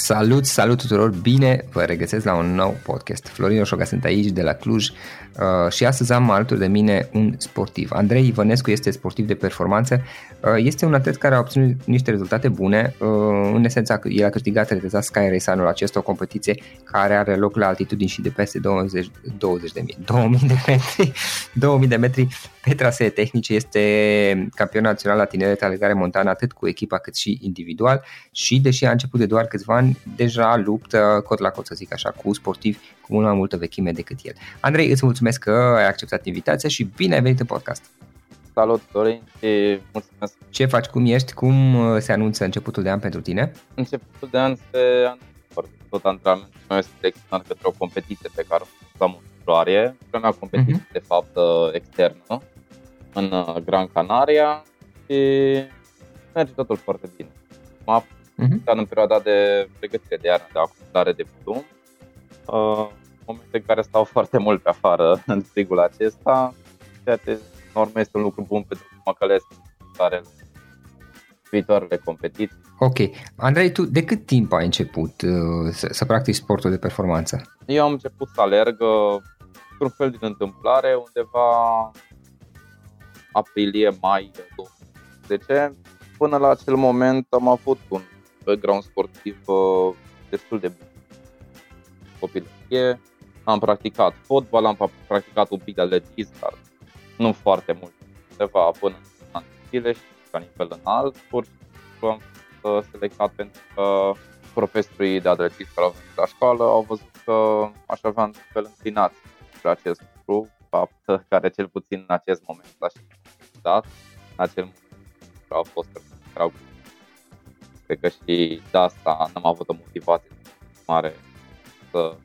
Salut, salut tuturor! Bine vă regăsesc la un nou podcast. Florin Oșoga sunt aici de la Cluj uh, și astăzi am alături de mine un sportiv. Andrei Ivănescu este sportiv de performanță. Uh, este un atlet care a obținut niște rezultate bune. Uh, în esența, el a câștigat reteza Sky Race anul acesta, o competiție care are loc la altitudini și de peste 20, 20 de mii, 2000 de metri, 2000 de metri pe trasee tehnice. Este campion național la tineret alegare montană atât cu echipa cât și individual și deși a început de doar câțiva ani, deja luptă cot la cot, să zic așa, cu sportivi cu mult mai multă vechime decât el. Andrei, îți mulțumesc că ai acceptat invitația și bine ai venit în podcast. Salut, Dorin, și mulțumesc. Ce faci, cum ești, cum uh, se anunță începutul de an pentru tine? Începutul de an se anunță tot antrenamentul meu este selecționat către o competiție pe care o am în februarie. Prima mea competiție, uh-huh. de fapt, uh, externă, în uh, Gran Canaria și merge totul foarte bine. M-a uh-huh. în perioada de pregătire de iarnă, de acumulare de volum, uh, momente în care stau foarte mult pe afară în frigul acesta, ceea ce normal este un lucru bun pentru că mă călesc tare viitoarele competiții. Ok. Andrei, tu de cât timp ai început uh, să, să practici sportul de performanță? Eu am început să alerg uh, într-un fel din întâmplare undeva aprilie-mai 2010. Până la acel moment am avut un background sportiv uh, destul de bun. Copilărie, am practicat fotbal, am practicat un pic de atletism, dar nu foarte mult, undeva până în an zile și la nivel înalt. Pur și simplu am fost uh, selectat pentru că profesorii de atletism care au venit la școală au văzut că aș avea un fel înclinat spre acest lucru, fapt care cel puțin în acest moment l-aș dat, în acel moment au fost erau Cred că și de asta n-am avut o motivație mare să...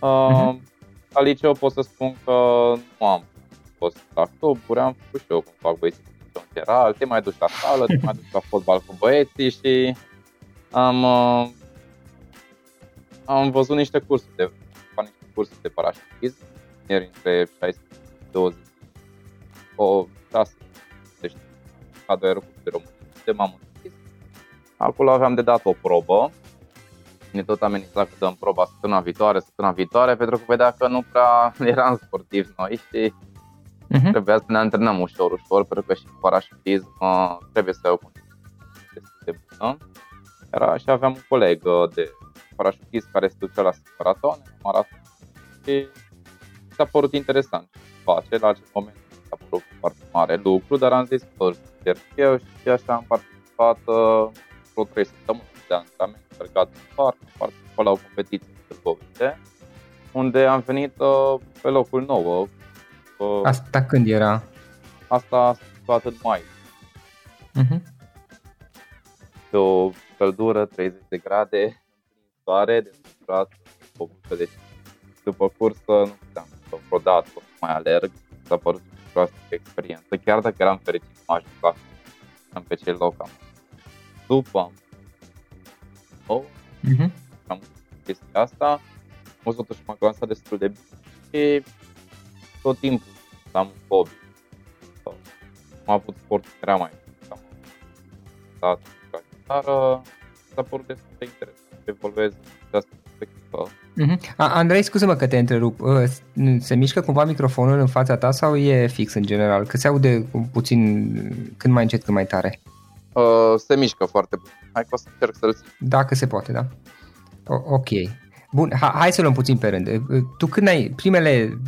Uh, uh-huh. La liceu pot să spun că nu am fost la cluburi, am făcut și eu cum fac băieții în general, te mai duci la sală, te mai duci la fotbal cu băieții și am, uh, am văzut niște cursuri de, niște cursuri de parașutism, ieri între 16 și 20, o 6, deci ca doi de România, de m-am Acolo aveam de dat o probă. Ne tot amenința că dăm proba săptămâna viitoare, săptămâna viitoare, pentru că vedea că nu prea eram sportivi noi și uh-huh. trebuia să ne antrenăm ușor, ușor, pentru că și parașutism uh, trebuie să o destul de bună. Era și aveam un coleg uh, de parașutist care se ducea la maraton, maraton și s-a părut interesant ce face. La acel moment s-a părut foarte mare lucru, dar am zis că eu și așa am participat uh, vreo 3 săptămâni de antrenament legat în parc, în parc la o competiție în Târgoviște, unde am venit uh, pe locul 9. Uh, Asta când era? Asta a situat în mai. Uh-huh. Pe o căldură, 30 de grade, în soare, de surat, o bucă de după cursă nu puteam să vreodată să mai alerg, s-a părut o groasă experiență, chiar dacă eram fericit să mă ajung la pe cel loc am după am oh, uh-huh. am chestia asta, am văzut totuși m-am lansat destul de bine și tot timpul am un hobby. Am avut sport era mai am stat la chitară, s-a părut destul de interesant să evoluez de asta perspectivă. Uh-huh. Andrei, scuză-mă că te întrerup. Ă, se mișcă cumva microfonul în fața ta sau e fix în general? Că se aude puțin când mai încet, când mai tare. Uh, se mișcă foarte bine. Hai că o să încerc să-l țin. Dacă se poate, da. O, ok. Bun, ha, hai să luăm puțin pe rând. Tu când ai primele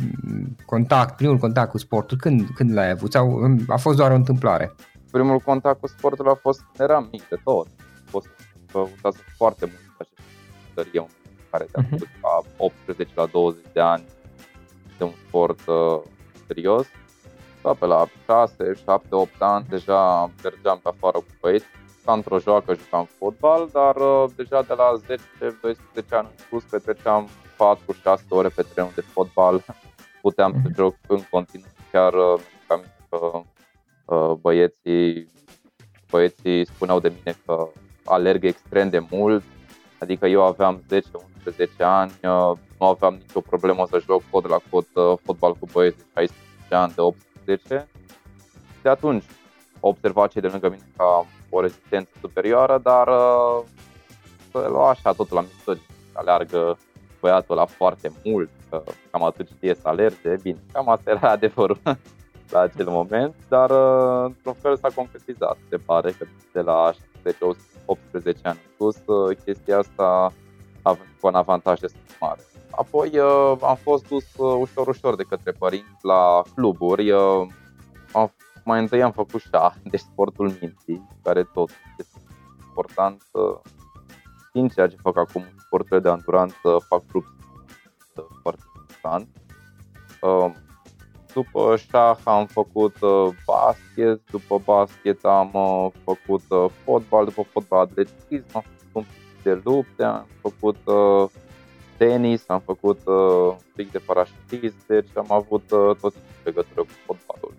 contact, primul contact cu sportul, când, când l-ai avut? Sau a fost doar o întâmplare? Primul contact cu sportul a fost când eram mic de tot. A fost că foarte mult acest eu care te-am uh-huh. la 18 la 20 de ani de un sport uh, serios. Da, pe la 6, 7, 8 ani deja mergeam pe afară cu băieți ca într-o joacă jucam fotbal, dar uh, deja de la 10-12 ani în sus petreceam 4-6 ore pe terenul de fotbal. Puteam să mhm. joc în continuu, chiar uh, că uh, băieții, băieții spuneau de mine că alerg extrem de mult, adică eu aveam 10-11 ani, uh, nu aveam nicio problemă să joc cod la cod uh, fotbal cu băieți de 16 ani, de 18. De atunci observat cei de lângă mine ca o rezistență superioară, dar uh, să lua așa totul la mișto, aleargă băiatul la foarte mult, că cam atât știe să alerge, bine, cam asta era adevărul la acel moment, dar uh, într-un fel s-a concretizat, se pare că de la 18 ani în sus, uh, chestia asta a venit cu un avantaj destul de mare. Apoi am fost dus ușor, ușor de către părinți la cluburi, am mai întâi am făcut șah, deci sportul minții, care tot este important. Din ceea ce fac acum, sporturile de anduranță, fac grup foarte important. Um, după șah am făcut uh, basket, după basket am uh, făcut uh, fotbal, după fotbal atletism, am făcut un pic de lupte, am făcut tenis, am făcut un pic de parașutism, deci am avut tot legătură cu fotbalul.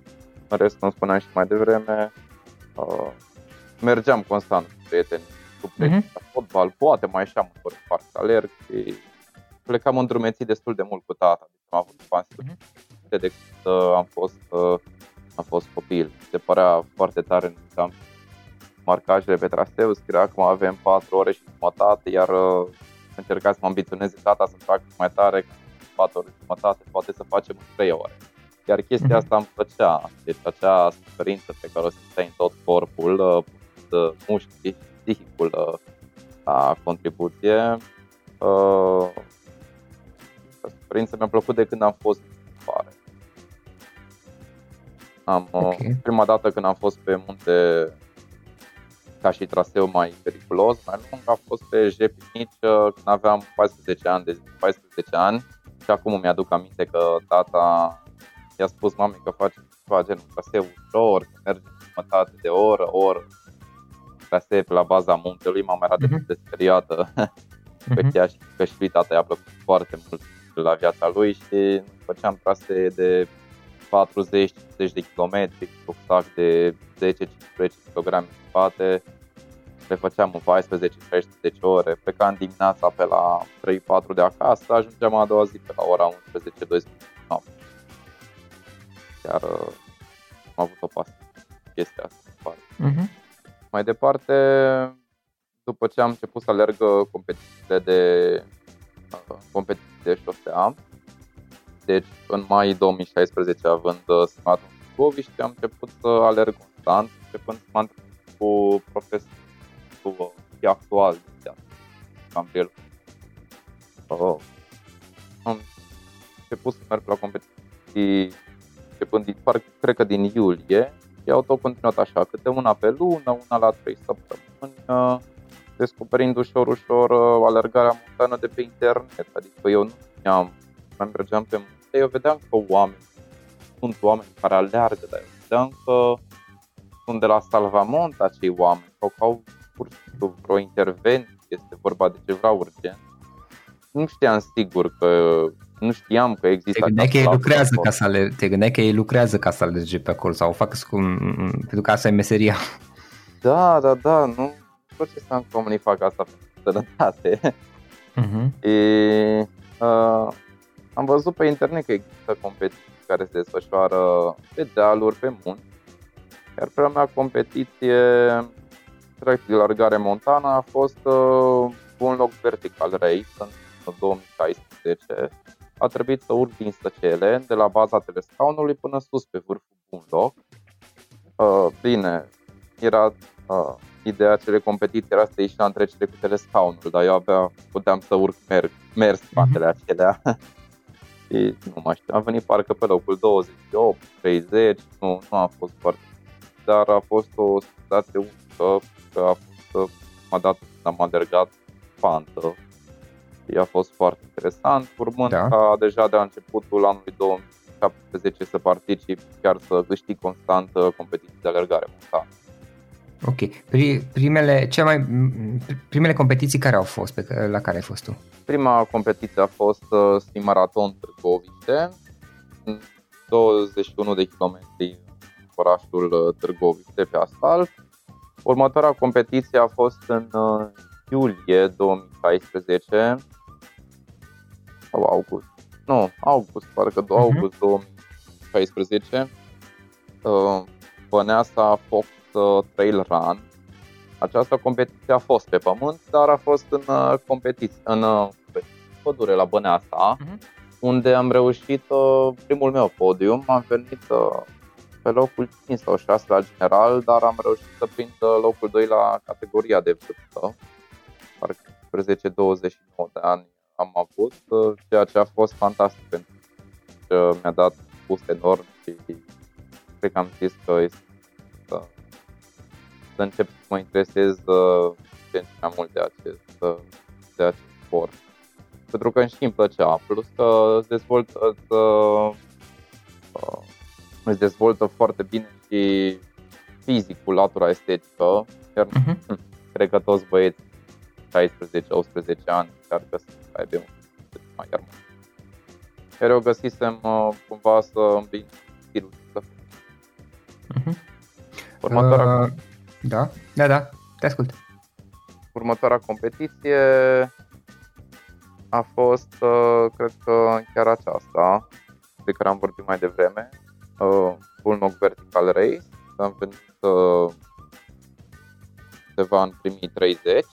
În rest, cum spuneam și mai devreme, uh, mergeam constant cu prieteni, cu prieteni uh-huh. la fotbal, poate mai ieșeam în parc să alerg și plecam îndrumețit destul de mult cu tata. Deci am avut bani uh-huh. de când uh, am fost, uh, am fost copil. Se părea foarte tare, în am marcajele pe traseu, scria acum avem 4 ore și jumătate, iar uh, încerca să mă ambiționeze tata să fac mai tare, 4 ore și jumătate, poate să facem în 3 ore. Iar chestia mhm. asta îmi plăcea, deci acea suferință pe care o simțeai în tot corpul, uh, mușchii, psihicul uh, la contribuție. Uh, suferință mi-a plăcut de când am fost în afară. Am, okay. Prima dată când am fost pe munte ca și traseu mai periculos, mai lung, a fost pe Jepinici când aveam 14 ani, de 14 ani și acum mi-aduc aminte că tata i-a spus mamei că face ceva genul traseu ușor, că merge jumătate de oră, oră, trasee pe la baza muntelui, mama era uh-huh. de speriată uh-huh. pe ea și că și lui tata i-a plăcut foarte mult la viața lui și făceam trasee de 40-50 de kilometri, cu sac de 10-15 kg în spate, le făceam în 14-16 ore, plecam dimineața pe la 3-4 de acasă, ajungeam a doua zi pe la ora 11-12 noapte. Chiar uh, am avut o pasă chestia asta. Uh-huh. Mai departe, după ce am început să alerg uh, competițiile de uh, competiții de șosea, deci în mai 2016 având uh, semat în Bucoviști, am început să alerg constant, începând să mă cu profesor cu uh, actual de Gabriel. Uh, am început să merg la competiții începând din, parc, cred că din iulie, și au tot continuat așa, câte una pe lună, una la trei săptămâni, uh, descoperind ușor, ușor uh, alergarea montană de pe internet. Adică eu nu știam, mai mergeam pe munte, eu vedeam că oameni, sunt oameni care alergă, dar eu vedeam că sunt de la Salvamont acei oameni, sau că au pur și simplu vreo intervenție, este vorba de ceva urgent. Nu știam sigur că nu știam că există. Te gândeai că ei lucrează ca să alerge, te gândeai că ei lucrează ca să alerge pe acolo sau o fac cum, pentru că asta e meseria. Da, da, da, nu tot ce să oamenii fac asta pentru sănătate. Uh-huh. E, uh, am văzut pe internet că există competiții care se desfășoară pe dealuri, pe munți. Iar prima mea competiție trec de largare montană a fost uh, un loc vertical race în 2016 a trebuit să urc din stăcele de la baza telescaunului până sus pe vârful un loc. Uh, bine, era uh, ideea acelei competiții era să ieși la întrecere cu telescaunul, dar eu abia puteam să urc merg mers spatele uh-huh. acelea. și nu mai știu, am venit parcă pe locul 28, 30, nu, nu a fost foarte dar a fost o situație unică, că a fost m-a dat am alergat pantă și a fost foarte interesant, urmând da. ca deja de la începutul anului 2017 să particip, chiar să câștig constant competiții de alergare montană. Ok. Primele, cea mai, primele competiții care au fost, pe, la care ai fost tu? Prima competiție a fost uh, Maraton Târgoviște, 21 de kilometri în orașul uh, Târgoviște pe asfalt. Următoarea competiție a fost în uh, iulie 2016 sau august. Nu, august, parcă uh-huh. august 2016. Uh, Băneasa Fox uh, Trail Run. Această competiție a fost pe pământ, dar a fost în uh, competiție, în uh, pădure la Băneasa, uh-huh. unde am reușit uh, primul meu podium. Am venit uh, pe locul 5 sau 6 la general, dar am reușit să prind uh, locul 2 la categoria de vârstă. Parcă 10-29 de ani am avut, uh, ceea ce a fost fantastic pentru că mi-a dat boost enorm și cred că am zis că este să, să încep să mă interesez uh, ce în mai mult de acest, de acest sport. Pentru că și îmi plăcea, plus că îți dezvoltă, uh, îți dezvoltă foarte bine și fizicul, latura estetică, chiar uh-huh. cred că toți băieți 16-18 ani încearcă să aibă un mai armonic. Iar eu găsisem uh, cumva să îmbin stilul să uh-huh. Următoarea... Uh, da, da, da, te ascult. Următoarea competiție a fost, uh, cred că chiar aceasta, de care am vorbit mai devreme, uh, Bullnog Vertical Race. Am venit uh, undeva în primii 30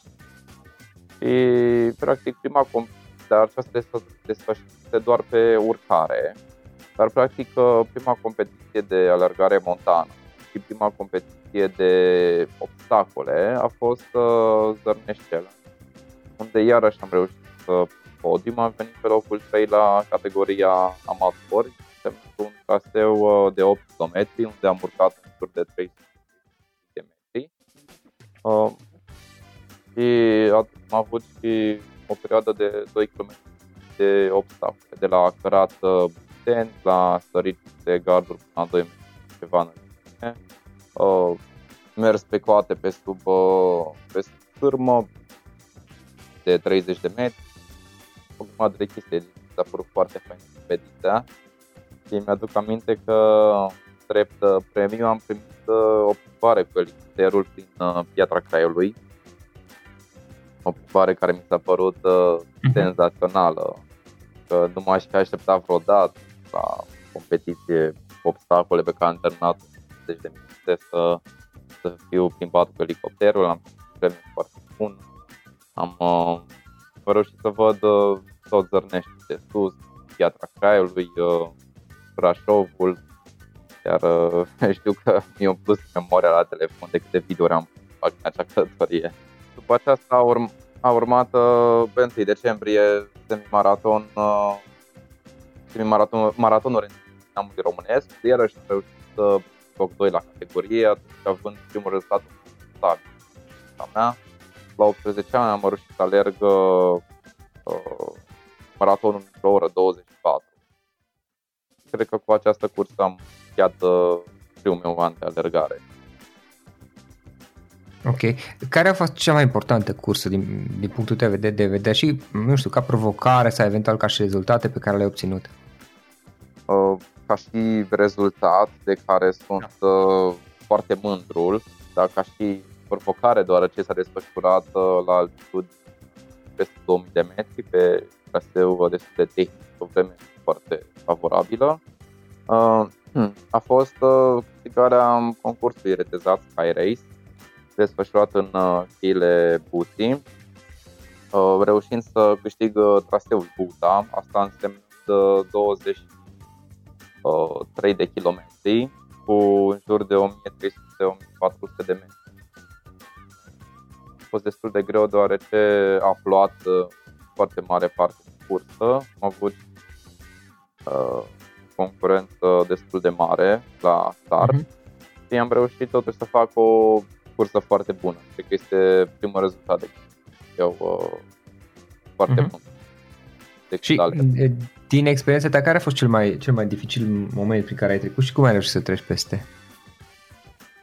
și practic prima dar aceasta este desfășurată doar pe urcare, dar practic uh, prima competiție de alergare montană și prima competiție de obstacole a fost uh, Zărneșcele, unde iarăși am reușit să podium, am venit pe locul 3 la categoria amatori, un traseu uh, de 8 km, unde am urcat în jur de 300 de metri. Uh, și am avut și o perioadă de 2 km de obstacole, de la cărat butent, la sărit de garduri până la 2 metri, ceva în uh, mers pe coate pe sub, uh, pe sub cârmă de 30 de metri, o grămadă de chestii, s-a părut foarte fain expediția și mi-aduc aminte că drept premiu am primit uh, o plimbare cu elicopterul prin uh, Piatra Craiului, o plimbare care mi s-a părut uh, uh-huh. senzațională, că nu m-aș fi așteptat vreodată la competiție obstacole pe care am terminat 10 de minute să, să fiu plimbat cu elicopterul, am premiu foarte bun, am uh, reușit să văd uh, tot Zărnești de sus, Piatra Craiului, uh, Brașovul, iar uh, știu că mi-a plus memoria la telefon de câte videouri am fac în acea călătorie. După aceasta a, urm- a urmat uh, pe 1 decembrie semi-maraton, uh, semi-maraton maratonuri în neamului românesc, iarăși am reușit să fac 2 la categorie, atunci având primul rezultat stabil mea. La 18 ani am reușit să alerg uh, maratonul într-o oră 24. Cred că cu această cursă am încheiat uh, primul meu an de alergare. Ok. Care a fost cea mai importantă cursă din, din punctul tău de, de vedere și, nu știu, ca provocare sau eventual ca și rezultate pe care le-ai obținut? Uh, ca și rezultat de care sunt uh, foarte mândrul, dar ca și provocare, deoarece s-a desfășurat uh, la altitudine peste 2000 de metri pe traseu destul de tehnic, o vreme foarte favorabilă. Uh, hmm, a fost uh, câștigarea concursului retezat Sky Race, desfășurat în Chile Buti, reușind să câștig traseul Buta, asta însemnând 23 de kilometri cu în jur de 1300-1400 de metri. A fost destul de greu deoarece a plouat foarte mare parte din cursă. Am avut uh, concurență destul de mare la start uh-huh. și am reușit totuși să fac o cursă foarte bună. Cred că este primul rezultat de eu uh, foarte uh-huh. bun. Și din experiența ta, care a fost cel mai, cel mai dificil moment prin care ai trecut și cum ai reușit să treci peste?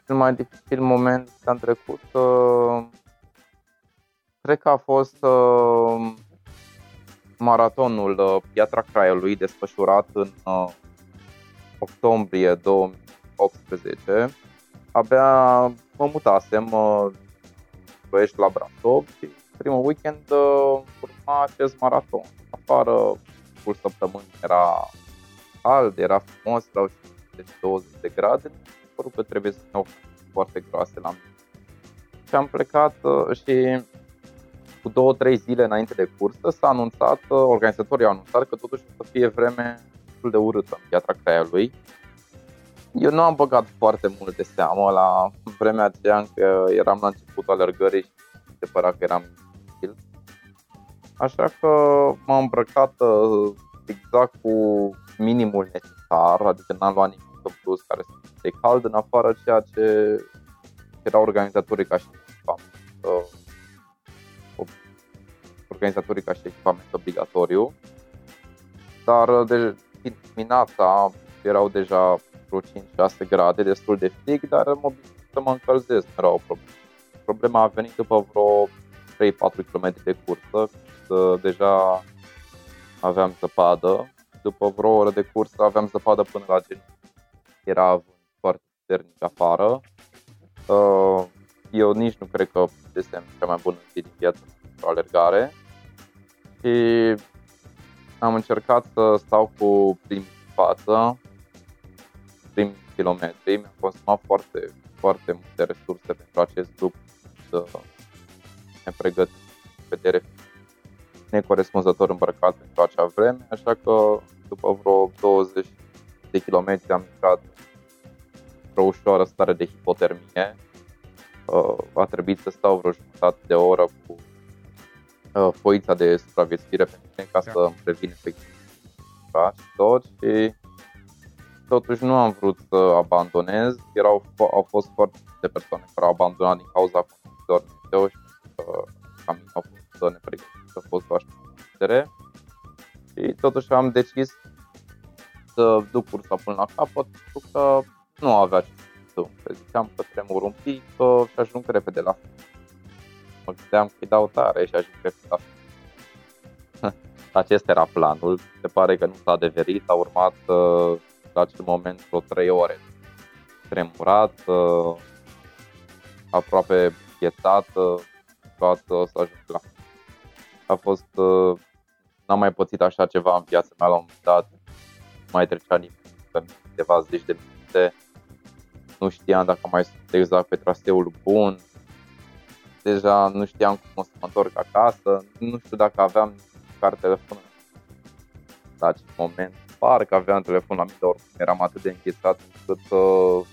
Cel mai dificil moment am trecut, uh, cred că a fost uh, maratonul uh, Piatra Craiului desfășurat în uh, octombrie 2018. Abia mă mutasem uh, Băiești la Brașov și primul weekend uh, urma acest maraton. Afară, full săptămâni era cald, era frumos, erau și 20 de grade. Părul că trebuie să iau foarte groase la mine. Și am plecat uh, și cu două, trei zile înainte de cursă s-a anunțat, uh, organizatorii au anunțat că totuși o să fie vreme destul de urâtă în Piatra Craiului. Eu nu am băgat foarte mult de seamă la vremea aceea încă eram la începutul alergării și se părea că eram stil. Așa că m-am îmbrăcat uh, exact cu minimul necesar, adică n-am luat nimic în plus care să fie cald, în afară ceea ce era organizatorii ca și organizatorii ca și echipament obligatoriu. Dar de dimineața erau deja vreo 5-6 grade, destul de frig, dar mă să mă încălzesc, nu era o problemă. Problema a venit după vreo 3-4 km de cursă, când deja aveam zăpadă. După vreo oră de cursă aveam zăpadă până la gen. Era vânt foarte puternic afară. Uh, eu nici nu cred că este cea mai bună zi din viață pentru alergare. Și am încercat să stau cu primii față, primii kilometri. Mi-am consumat foarte, foarte multe resurse pentru acest lucru să ne pregătim vedere necorespunzător îmbrăcat pentru acea vreme, așa că după vreo 20 de kilometri am intrat într-o ușoară stare de hipotermie. Uh, a trebuit să stau vreo jumătate de oră cu uh, foița de supraviețuire pentru mine ca să îmi revin efectiv și tot și totuși nu am vrut să abandonez. Erau, au fost foarte multe persoane care au abandonat din cauza condițiilor meteo și uh, ca mine au fost nepregătite, a fost o așteptare. Și totuși am decis să duc cursa până la capăt, pentru că nu avea ce să întâmple. Ziceam că tremur un pic că și ajung repede la final. Mă gândeam că îi dau tare și ajung repede la final. Acesta era planul. Se pare că nu s-a adeverit. A urmat uh, la acel moment vreo 3 ore tremurat, uh, aproape pietat, uh, să ajung la A fost, uh, n-am mai pățit așa ceva în viața mea la un moment dat, mai trecea nimeni pe câteva zeci de minute, nu știam dacă mai sunt exact pe traseul bun, deja nu știam cum o să mă întorc acasă, nu știu dacă aveam car telefon la acest moment parcă aveam telefon la mine, dar oricum eram atât de închisat încât uh,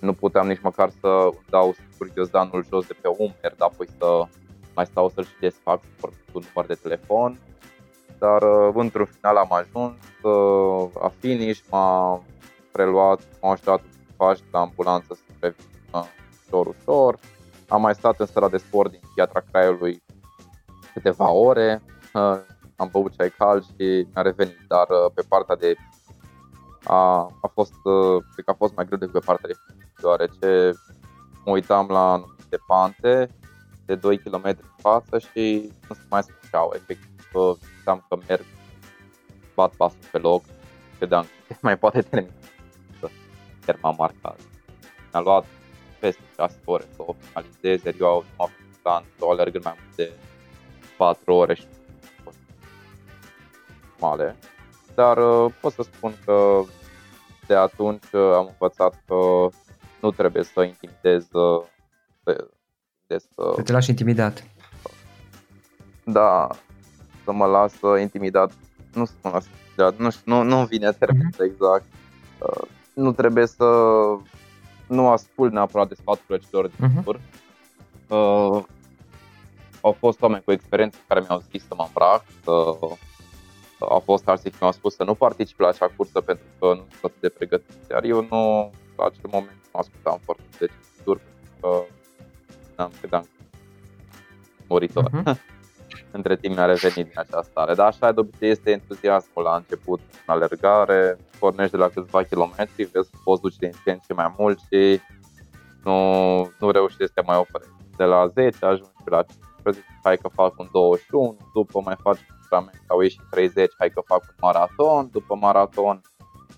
nu puteam nici măcar să dau curiozdanul jos de pe umeri, dar apoi să mai stau să-l și desfac cu un număr de telefon. Dar uh, într-un final am ajuns, uh, a finish m-a preluat, m-a așteptat pași la ambulanță să revin uh, ușor, ușor. Am mai stat în sala de sport din Piatra Craiului câteva ore. Uh, am băut ceai cald și mi-a revenit, dar uh, pe partea de a, a fost, uh, cred că a fost mai greu decât pe partea de deoarece mă uitam la anumite pante de 2 km în față și nu se mai sfârșeau, efectiv știam că merg, bat pasul pe loc, credeam că mai poate termina chiar m-am marcat. Mi-a luat peste 6 ore să optimalizez, iar eu nu am plan să o alerg în mai mult de 4 ore și normale, dar uh, pot să spun că de atunci uh, am învățat că nu trebuie să intimidez uh, de, de să... Să te lași intimidat. Da, să mă las intimidat. Nu să mă las intimidat, nu, știu, nu, nu vine termenul mm-hmm. exact. Uh, nu trebuie să nu ascult neapărat de sfaturile celor din mm-hmm. jur. Uh, au fost oameni cu experiență care mi-au zis să mă îmbrac, să au fost alții care mi-au spus să nu particip la acea cursă pentru că nu sunt atât de pregătit. Iar eu nu, la acel moment, nu ascultam foarte de dur pentru că n-am credeam moritor. Uh-huh. Între timp mi-a revenit din această stare. Dar așa de obicei este entuziasmul la început în alergare. Pornești de la câțiva kilometri, vezi că poți duce din ce în ce mai mult și nu, nu reușești să te mai oprești. De la 10 ajungi la 15, hai că fac un 21, după mai faci antrenament sau ieși 30, hai că fac un maraton, după maraton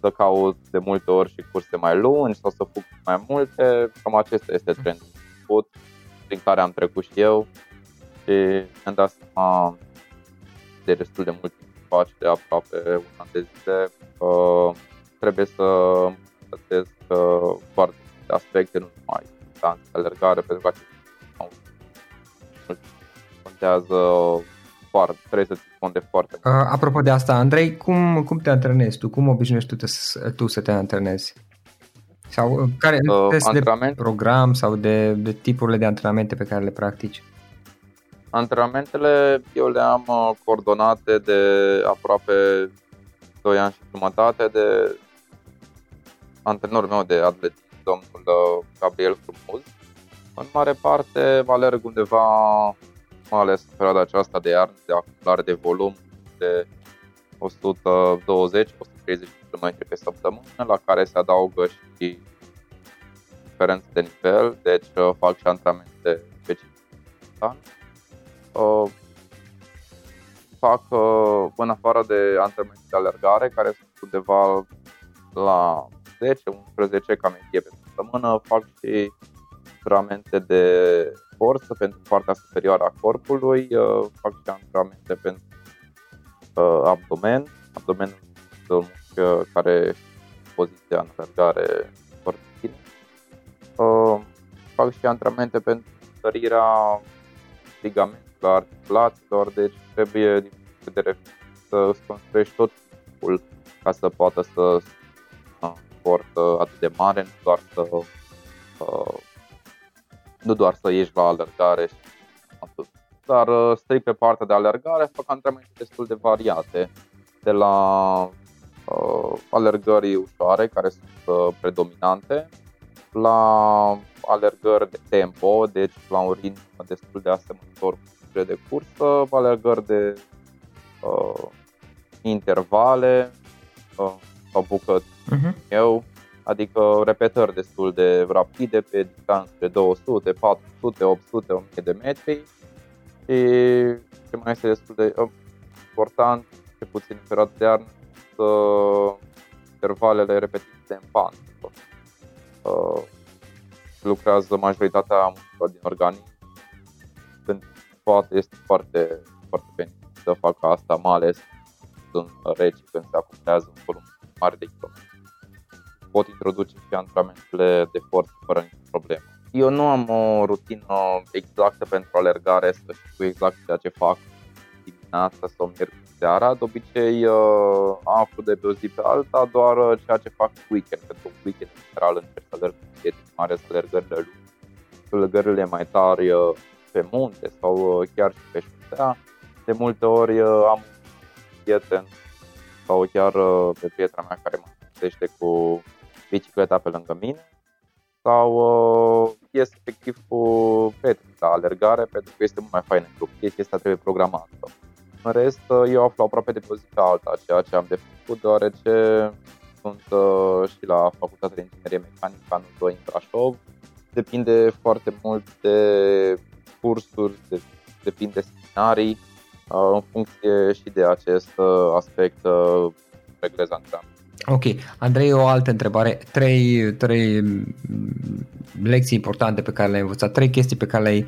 să caut de multe ori și curse mai lungi sau să fug mai multe, cam acesta este trendul prin care am trecut și eu și mi-am dat seama de destul de mult timp faci de aproape un an de zile că trebuie să îmbunătățesc uh, foarte multe aspecte, nu numai distanță, alergare, pentru că contează foarte, trebuie să ți de foarte mult. Uh, apropo de asta, Andrei, cum, cum te antrenezi tu? Cum obișnuiești tu, te, tu să te antrenezi? Sau uh, care uh, antrenament? de program sau de, de tipurile de antrenamente pe care le practici? Antrenamentele eu le am uh, coordonate de aproape 2 ani și jumătate de antrenorul meu de atletism, domnul uh, Gabriel Frumuz. În mare parte alerg undeva, mai ales în perioada aceasta de iarnă, de acumulare de volum de 120-130 km pe săptămână, la care se adaugă și diferențe de nivel, deci uh, fac și antrenamente specifice. Da? Uh, fac uh, în afară de antrenamente de alergare, care sunt undeva la 10-11 cam pe săptămână, fac și antrenamente de forță pentru partea superioară a corpului, uh, fac și antrenamente pentru uh, abdomen, abdomenul uh, care poziția în alergare foarte bine. Uh, fac și antrenamente pentru întărirea ligamentelor articulațiilor, deci trebuie din punct de vedere să îți construiești tot timpul ca să poată să sport atât de mare, nu doar să uh, nu doar să ieși la alergare și atât. Dar uh, strict pe partea de alergare fac antrenamente destul de variate, de la uh, alergări ușoare, care sunt uh, predominante, la alergări de tempo, deci la un ritm destul de asemănător cu de cursă, alergări de uh, intervale uh, sau bucăți uh-huh. eu, adică repetări destul de rapide pe distanțe de 200, 400, 800, 1000 de metri și ce mai este destul de uh, important, ce puțin în perioada de iarnă, uh, intervalele repetitive în pan. Uh, lucrează majoritatea musculă din organism. Când poate este foarte, foarte bine să facă asta, mai ales în reci, când se acumulează un volum mare de kilometri. Pot introduce și antrenamentele de forță fără nicio problemă. Eu nu am o rutină exactă pentru alergare, să știu exact ceea ce fac dimineața sau miercuri seara. De obicei uh, aflu de pe o zi pe alta doar uh, ceea ce fac weekend, pentru weekend în general încerc să alerg cu prieteni, mai ales alergările lungi, alergările mai tari uh, pe munte sau chiar și pe șosea. De multe ori am un prieten sau chiar pe prietena mea care mă găsește cu bicicleta pe lângă mine sau uh, ies efectiv cu prieteni la alergare pentru că este mult mai fain în grup. Chestia asta trebuie programată. În rest, eu aflu aproape de pe o zi pe alta ceea ce am de făcut, deoarece sunt uh, și la Facultatea de Inginerie Mecanică anul 2 în Brașov. Depinde foarte mult de cursuri, de, depinde de seminarii, uh, în funcție și de acest uh, aspect uh, reglez antrenament. Ok. Andrei, o altă întrebare. Trei, trei lecții importante pe care le-ai învățat, trei chestii pe care le-ai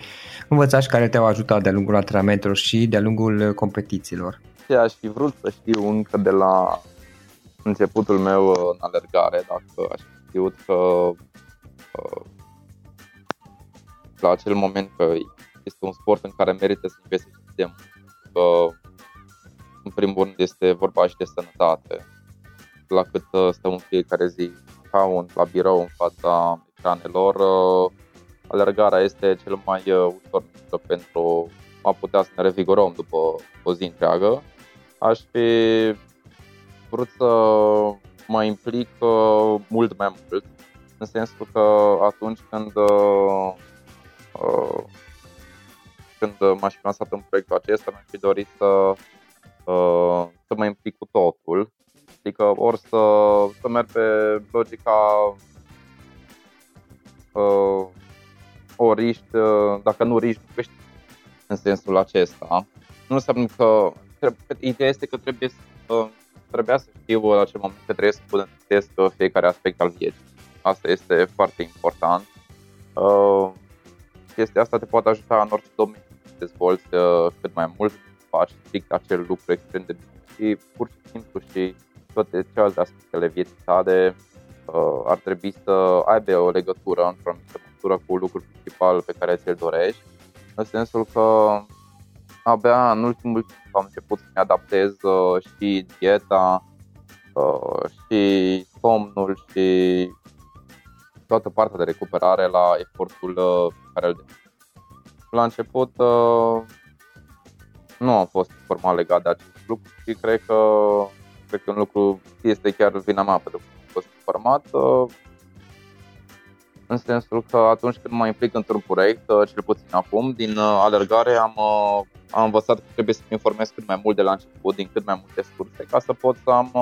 învățat și care te-au ajutat de-a lungul antrenamentelor și de-a lungul competițiilor. Ce aș fi vrut să știu încă de la începutul meu în alergare, dacă aș fi știut că uh, la acel moment că este un sport în care merită să investești de mult. Că, în primul rând, este vorba și de sănătate la cât uh, stăm în fiecare zi un la birou în fața ecranelor, uh, alergarea este cel mai uh, ușor pentru a putea să ne revigorăm după o zi întreagă, aș fi vrut să mă implic uh, mult mai mult, în sensul că atunci când uh, uh, când m-aș fi lansat în proiectul acesta, mi-aș fi dorit să, uh, să mă implic cu totul. Adică ori să, să merg pe logica uh, o riști, uh, dacă nu riști, nu câștigi în sensul acesta. Nu înseamnă că trebuie, ideea este că trebuie să, uh, trebuia să știu la ce moment că trebuie să bunătățesc fiecare aspect al vieții. Asta este foarte important. Uh, chestia asta te poate ajuta în orice domeniu. Să dezvolți uh, cât mai mult, să faci strict acel lucru extrem de bine și pur și simplu și toate celelalte aspecte ale vieții tale uh, ar trebui să aibă o legătură într-o anumită măsură cu lucrul principal pe care ți-l dorești, în sensul că abia în ultimul timp am început să-mi adaptez uh, și dieta, uh, și somnul și toată partea de recuperare la efortul uh, care îl La început uh, nu am fost formal legat de acest lucru și cred că, cred că un lucru este chiar vina mea pentru că am fost format uh, în sensul că atunci când mă implic într-un proiect, cel puțin acum, din alergare am, am învățat că trebuie să mă informez cât mai mult de la început, din cât mai multe surse, ca să pot să am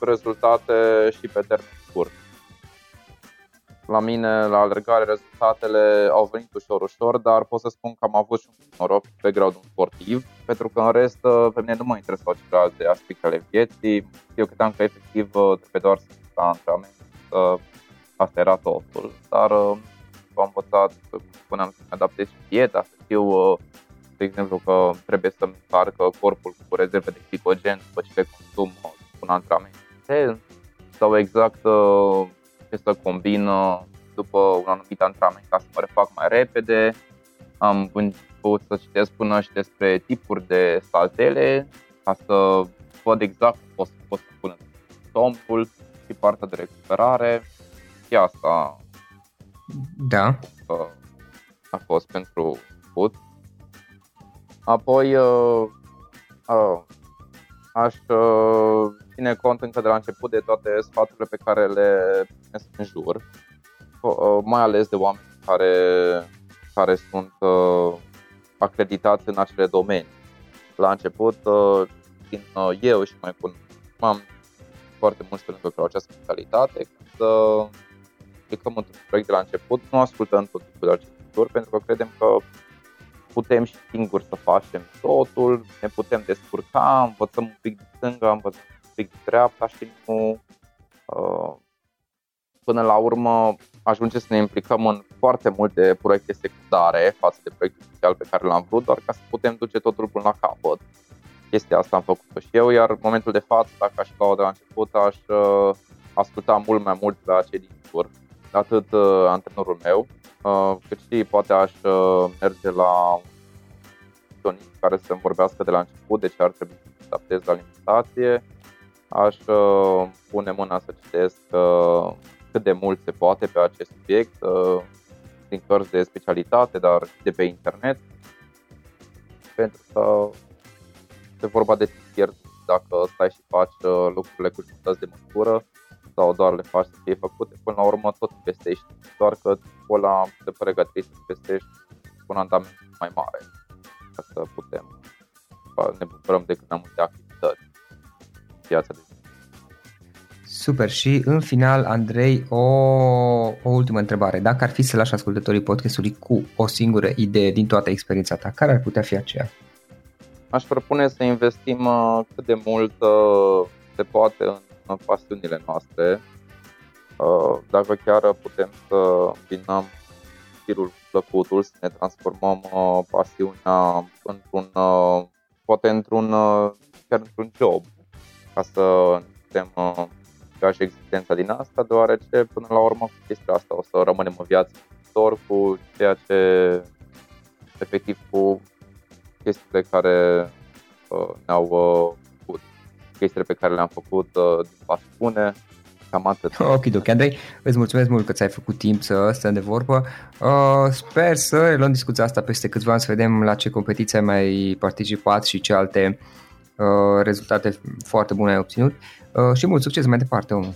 rezultate și pe termen scurt la mine, la alergare, rezultatele au venit ușor, ușor, dar pot să spun că am avut și un noroc pe gradul sportiv, pentru că în rest pe mine nu mă interesau celelalte aspecte ale vieții. Eu credeam că efectiv trebuie doar să la antrenament, asta era totul, dar am învățat, cum spuneam, să-mi adaptez și dieta, să știu, de exemplu, că trebuie să-mi încarcă corpul cu rezerve de glicogen după ce le consum un antrenament sau exact ce să combin după un anumit antrenament ca să mă refac mai repede. Am început să citesc până și despre tipuri de saltele ca să văd exact cum pot, pot să pun somnul și partea de recuperare. Și asta da. a fost pentru foot. Apoi uh, uh, aș uh, ține cont încă de la început de toate sfaturile pe care le primesc în jur, uh, mai ales de oameni care, care sunt uh, acreditați în acele domenii. La început, din eu și mai cu am foarte mult pentru că această mentalitate, când plecăm într-un proiect de la început, nu ascultăm tot tipul de arhitecturi, pentru că credem că putem și singuri să facem totul, ne putem descurca, învățăm un pic de stânga, învățăm un pic de dreapta și nu uh, până la urmă ajunge să ne implicăm în foarte multe proiecte secundare față de proiectul social pe care l-am vrut, doar ca să putem duce totul până la capăt. Chestia asta am făcut și eu, iar în momentul de față, dacă aș lua de la început, aș uh, asculta mult mai mult la cei din jur, atât uh, antrenorul meu, Uh, cât și poate aș uh, merge la un nutriționist care să-mi vorbească de la început de ce ar trebui să adaptez la alimentație. Aș uh, pune mâna să citesc cât de mult se poate pe acest subiect, din cărți de specialitate, dar și de pe internet, pentru că este vorba de pierd dacă stai și faci lucrurile cu jumătăți de măsură sau doar le faci să fie făcute, până la urmă tot investești, doar că timpul ăla se pregătești să investești cu un andament mai mare ca să putem ne bucurăm de cât mai multe activități viața de zi. Super și în final, Andrei, o, o ultimă întrebare. Dacă ar fi să lași ascultătorii podcastului cu o singură idee din toată experiența ta, care ar putea fi aceea? Aș propune să investim uh, cât de mult uh, se poate în pasiunile noastre, uh, dacă chiar putem să îmbinăm stilul plăcutul, să ne transformăm uh, pasiunea într-un, uh, poate într-un, chiar într-un job, ca să putem avea și existența din asta, deoarece până la urmă cu chestia asta o să rămânem în viață viitor cu ceea ce efectiv cu chestiile care ne-au chestiile pe care le-am făcut uh, din pasiune Cam atât. Ok, ok, Andrei, îți mulțumesc mult că ți-ai făcut timp să stăm de vorbă. Uh, sper să luăm discuția asta peste câțiva ani, să vedem la ce competiție ai mai participat și ce alte uh, rezultate foarte bune ai obținut. Uh, și mult succes mai departe, omul.